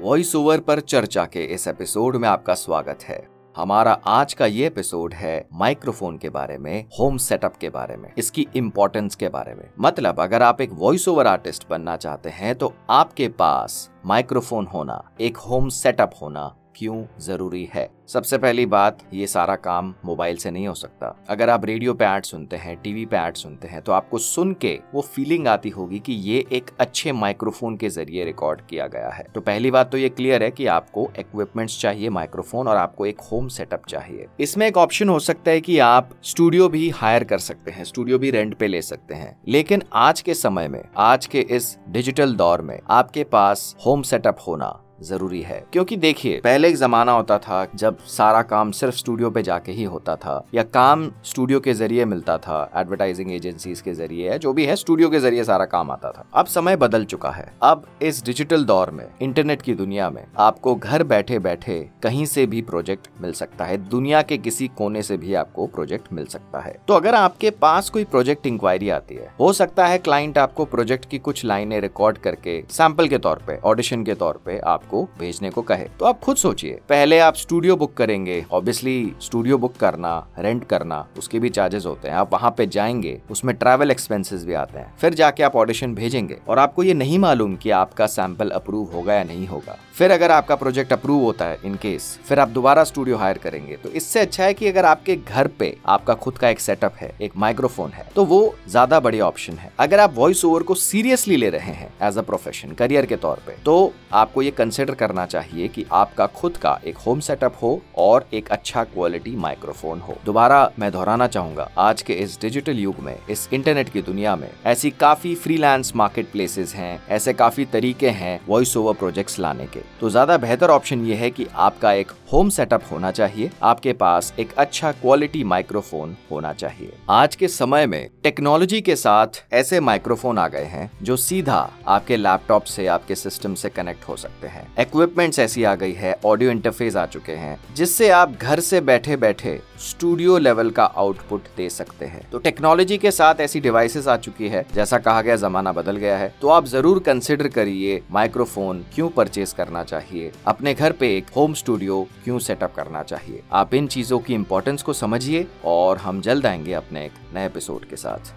Voice over पर चर्चा के इस एपिसोड में आपका स्वागत है। हमारा आज का ये एपिसोड है माइक्रोफोन के बारे में होम सेटअप के बारे में, इसकी इम्पोर्टेंस के बारे में। मतलब अगर आप एक वॉइस ओवर आर्टिस्ट बनना चाहते हैं तो आपके पास माइक्रोफोन होना, एक होम सेटअप होना क्यों ज़रूरी है? सबसे पहली बात, ये सारा काम मोबाइल से नहीं हो सकता। अगर आप रेडियो पे ऐड सुनते हैं, टीवी पे ऐड सुनते हैं तो आपको सुन के वो फीलिंग आती होगी कि ये एक अच्छे माइक्रोफोन के ज़रिए रिकॉर्ड किया गया है। तो पहली बात तो ये क्लियर है कि आपको इक्विपमेंट्स चाहिए माइक्रोफोन और आपको एक होम सेटअप चाहिए। इसमें एक ऑप्शन हो सकता है कि आप स्टूडियो भी हायर कर सकते हैं स्टूडियो भी रेंट पे ले सकते हैं। लेकिन आज के समय में, आज के इस डिजिटल दौर में आपके पास होम सेटअप होना ज़रूरी है। क्योंकि देखिए, पहले एक जमाना होता था जब सारा काम सिर्फ़ स्टूडियो पे जाके ही होता था, या काम स्टूडियो के ज़रिए मिलता था एडवर्टाइजिंग एजेंसीज के ज़रिए जो भी है स्टूडियो के ज़रिए सारा काम आता था। अब समय बदल चुका है। अब इस डिजिटल दौर में इंटरनेट की दुनिया में, आपको घर बैठे बैठे कहीं से भी प्रोजेक्ट मिल सकता है। दुनिया के किसी कोने से भी आपको प्रोजेक्ट मिल सकता है। तो अगर आपके पास कोई प्रोजेक्ट इंक्वायरी आती है, हो सकता है क्लाइंट आपको प्रोजेक्ट की कुछ लाइनें रिकॉर्ड करके सैंपल के तौर पे ऑडिशन के तौर पे आपको भेजने को कहे। तो आप खुद सोचिए, पहले आप स्टूडियो बुक करेंगे ऑब्वियसली स्टूडियो बुक करना रेंट करना, उसके भी चार्जेस होते हैं। आप वहाँ पे जाएँगे, उसमें ट्रैवल एक्सपेंसेस भी आते हैं। फिर जाके आप ऑडिशन भेजेंगे और आपको ये नहीं मालूम कि आपका सैंपल अप्रूव होगा या नहीं होगा। फिर अगर आपका प्रोजेक्ट अप्रूव होता है इन केस फिर आप दोबारा स्टूडियो हायर करेंगे। तो इससे अच्छा है कि अगर आपके घर पे आपका खुद का एक सेटअप है, एक माइक्रोफोन है तो वो ज़्यादा बड़ी ऑप्शन है। अगर आप वॉइस ओवर को सीरियसली ले रहे हैं एज अ प्रोफेशन करियर के तौर पे तो आपको ये कंसिडर करना चाहिए कि आपका खुद का एक होम सेटअप हो और एक अच्छा क्वालिटी माइक्रोफोन हो। दोबारा मैं दोहराना चाहूँगा, आज के इस डिजिटल युग में, इस इंटरनेट की दुनिया में, ऐसी काफ़ी फ्रीलांस मार्केट प्लेसेस हैं, ऐसे काफ़ी तरीके हैं वॉइस ओवर प्रोजेक्ट्स लाने के। तो ज़्यादा बेहतर ऑप्शन ये है कि आपका एक होम सेटअप होना चाहिए, आपके पास एक अच्छा क्वालिटी माइक्रोफोन होना चाहिए। आज के समय में टेक्नोलॉजी के साथ ऐसे माइक्रोफोन आ गए हैं, जो सीधा आपके लैपटॉप से, आपके सिस्टम से कनेक्ट हो सकते हैं। इक्विपमेंट्स ऐसी आ गई है ऑडियो इंटरफेस आ चुके हैं जिससे आप घर से बैठे बैठे स्टूडियो लेवल का आउटपुट दे सकते हैं। तो टेक्नोलॉजी के साथ ऐसी डिवाइसेस आ चुकी है, जैसा कहा गया, जमाना बदल गया है। तो आप ज़रूर कंसिडर करिए माइक्रोफोन क्यों परचेज करना चाहिए? अपने घर पे एक होम स्टूडियो क्यों सेटअप करना चाहिए? आप इन चीज़ों की इंपॉर्टेंस को समझिए और हम जल्द आएँगे अपने एक नए एपिसोड के साथ।